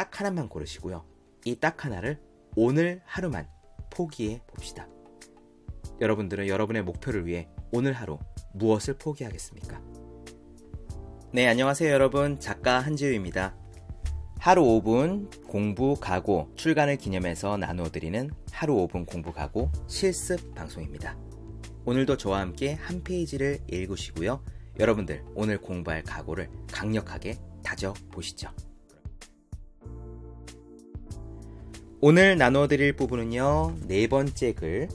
딱 하나만 고르시고요. 이 딱 하나를 오늘 하루만 포기해 봅시다. 여러분들은 여러분의 목표를 위해 오늘 하루 무엇을 포기하겠습니까? 네, 안녕하세요, 여러분. 작가 한지우입니다. 하루 5분 공부 가고 출간을 기념해서 나누어드리는 하루 5분 공부 가고 실습 방송입니다. 오늘도 저와 함께 한 페이지를 읽으시고요. 여러분들 오늘 공부할 각오를 강력하게 다져 보시죠. 오늘 나눠드릴 부분은요, 네 번째 글,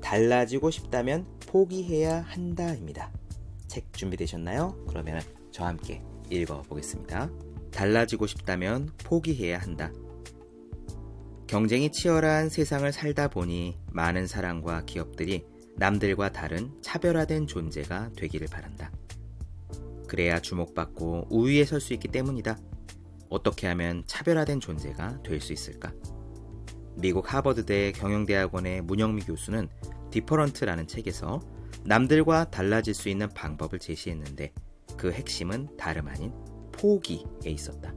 달라지고 싶다면 포기해야 한다입니다. 책 준비되셨나요? 그러면 저와 함께 읽어보겠습니다. 달라지고 싶다면 포기해야 한다. 경쟁이 치열한 세상을 살다 보니 많은 사람과 기업들이 남들과 다른 차별화된 존재가 되기를 바란다. 그래야 주목받고 우위에 설 수 있기 때문이다. 어떻게 하면 차별화된 존재가 될 수 있을까? 미국 하버드대 경영대학원의 문영미 교수는 Different라는 책에서 남들과 달라질 수 있는 방법을 제시했는데 그 핵심은 다름 아닌 포기에 있었다.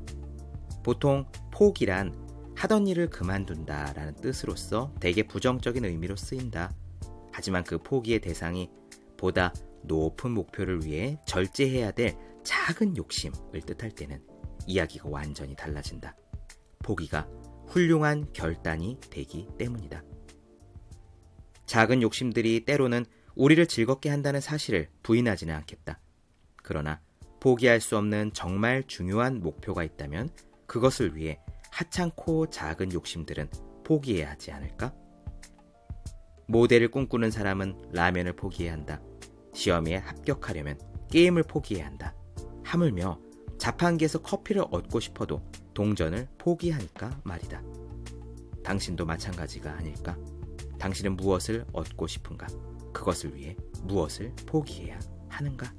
보통 포기란 하던 일을 그만둔다 라는 뜻으로서 되게 부정적인 의미로 쓰인다. 하지만 그 포기의 대상이 보다 높은 목표를 위해 절제해야 될 작은 욕심을 뜻할 때는 이야기가 완전히 달라진다. 포기가 훌륭한 결단이 되기 때문이다. 작은 욕심들이 때로는 우리를 즐겁게 한다는 사실을 부인하지는 않겠다. 그러나 포기할 수 없는 정말 중요한 목표가 있다면 그것을 위해 하찮고 작은 욕심들은 포기해야 하지 않을까? 모델을 꿈꾸는 사람은 라면을 포기해야 한다. 시험에 합격하려면 게임을 포기해야 한다. 하물며 자판기에서 커피를 얻고 싶어도 동전을 포기하니까 말이다. 당신도 마찬가지가 아닐까? 당신은 무엇을 얻고 싶은가? 그것을 위해 무엇을 포기해야 하는가?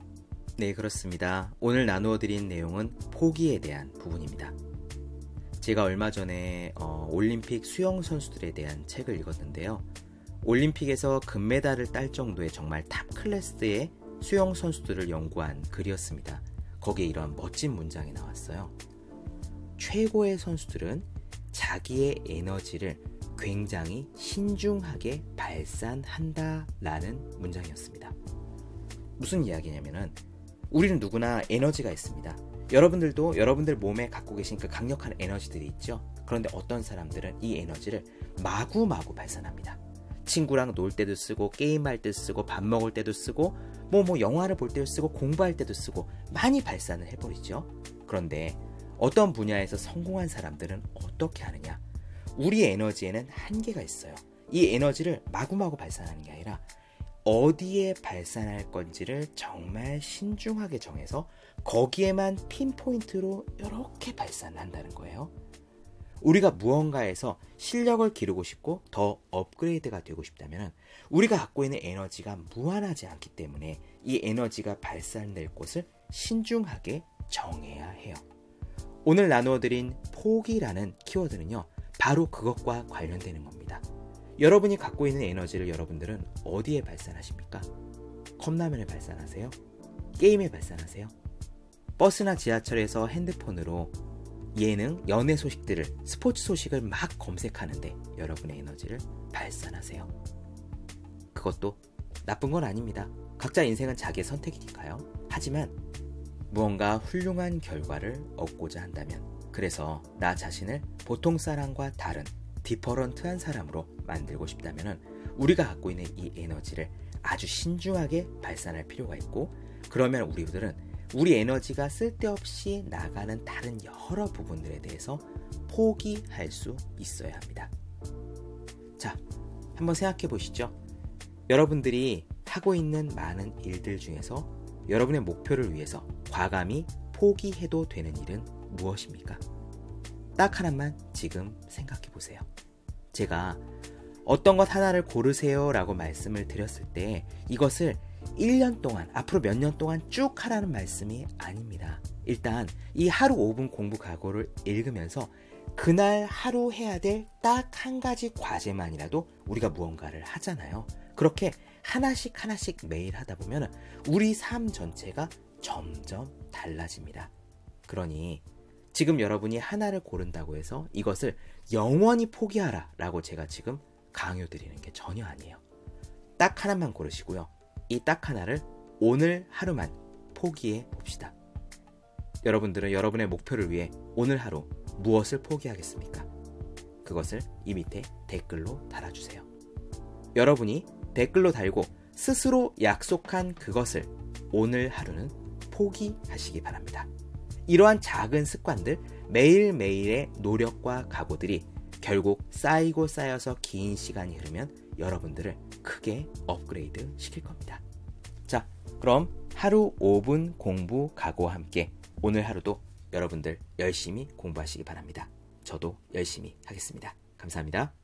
네, 그렇습니다. 오늘 나누어 드린 내용은 포기에 대한 부분입니다. 제가 얼마 전에 어, 올림픽 수영 선수들에 대한 책을 읽었는데요. 올림픽에서 금메달을 딸 정도의 정말 탑 클래스의 수영 선수들을 연구한 글이었습니다. 거기에 이런 멋진 문장이 나왔어요. 최고의 선수들은 자기의 에너지를 굉장히 신중하게 발산한다 라는 문장이었습니다. 무슨 이야기냐면은 우리는 누구나 에너지가 있습니다. 여러분들도 여러분들 몸에 갖고 계신 그 강력한 에너지들이 있죠. 그런데 어떤 사람들은 이 에너지를 마구마구 발산합니다. 친구랑 놀 때도 쓰고 게임할 때 쓰고 밥 먹을 때도 쓰고 뭐뭐 뭐 영화를 볼 때도 쓰고 공부할 때도 쓰고 많이 발산을 해버리죠. 그런데 어떤 분야에서 성공한 사람들은 어떻게 하느냐? 우리의 에너지에는 한계가 있어요. 이 에너지를 마구마구 발산하는 게 아니라 어디에 발산할 건지를 정말 신중하게 정해서 거기에만 핀포인트로 이렇게 발산한다는 거예요. 우리가 무언가에서 실력을 기르고 싶고 더 업그레이드가 되고 싶다면 우리가 갖고 있는 에너지가 무한하지 않기 때문에 이 에너지가 발산될 곳을 신중하게 정해야 해요. 오늘 나누어드린 포기라는 키워드는요, 바로 그것과 관련되는 겁니다. 여러분이 갖고 있는 에너지를 여러분들은 어디에 발산하십니까? 컵라면에 발산하세요? 게임에 발산하세요? 버스나 지하철에서 핸드폰으로 예능, 연애 소식들을, 스포츠 소식을 막 검색하는데 여러분의 에너지를 발산하세요. 그것도 나쁜 건 아닙니다. 각자 인생은 자기의 선택이니까요. 하지만 무언가 훌륭한 결과를 얻고자 한다면, 그래서 나 자신을 보통 사람과 다른 디퍼런트한 사람으로 만들고 싶다면 우리가 갖고 있는 이 에너지를 아주 신중하게 발산할 필요가 있고, 그러면 우리들은 우리 에너지가 쓸데없이 나가는 다른 여러 부분들에 대해서 포기할 수 있어야 합니다. 자, 한번 생각해 보시죠. 여러분들이 하고 있는 많은 일들 중에서 여러분의 목표를 위해서 과감히 포기해도 되는 일은 무엇입니까? 딱 하나만 지금 생각해 보세요. 제가 어떤 것 하나를 고르세요 라고 말씀을 드렸을 때 이것을 1년 동안, 앞으로 몇 년 동안 쭉 하라는 말씀이 아닙니다. 일단 이 하루 5분 공부 각오를 읽으면서 그날 하루 해야 될 딱 한 가지 과제만이라도 우리가 무언가를 하잖아요. 그렇게 하나씩 하나씩 매일 하다 보면 우리 삶 전체가 점점 달라집니다. 그러니 지금 여러분이 하나를 고른다고 해서 이것을 영원히 포기하라 라고 제가 지금 강요드리는 게 전혀 아니에요. 딱 하나만 고르시고요. 이 딱 하나를 오늘 하루만 포기해 봅시다. 여러분들은 여러분의 목표를 위해 오늘 하루 무엇을 포기하겠습니까? 그것을 이 밑에 댓글로 달아주세요. 여러분이 댓글로 달고 스스로 약속한 그것을 오늘 하루는 포기하시기 바랍니다. 이러한 작은 습관들, 매일매일의 노력과 각오들이 결국 쌓이고 쌓여서 긴 시간이 흐르면 여러분들을 크게 업그레이드 시킬 겁니다. 자, 그럼 하루 5분 공부 각오와 함께 오늘 하루도 여러분들 열심히 공부하시기 바랍니다. 저도 열심히 하겠습니다. 감사합니다.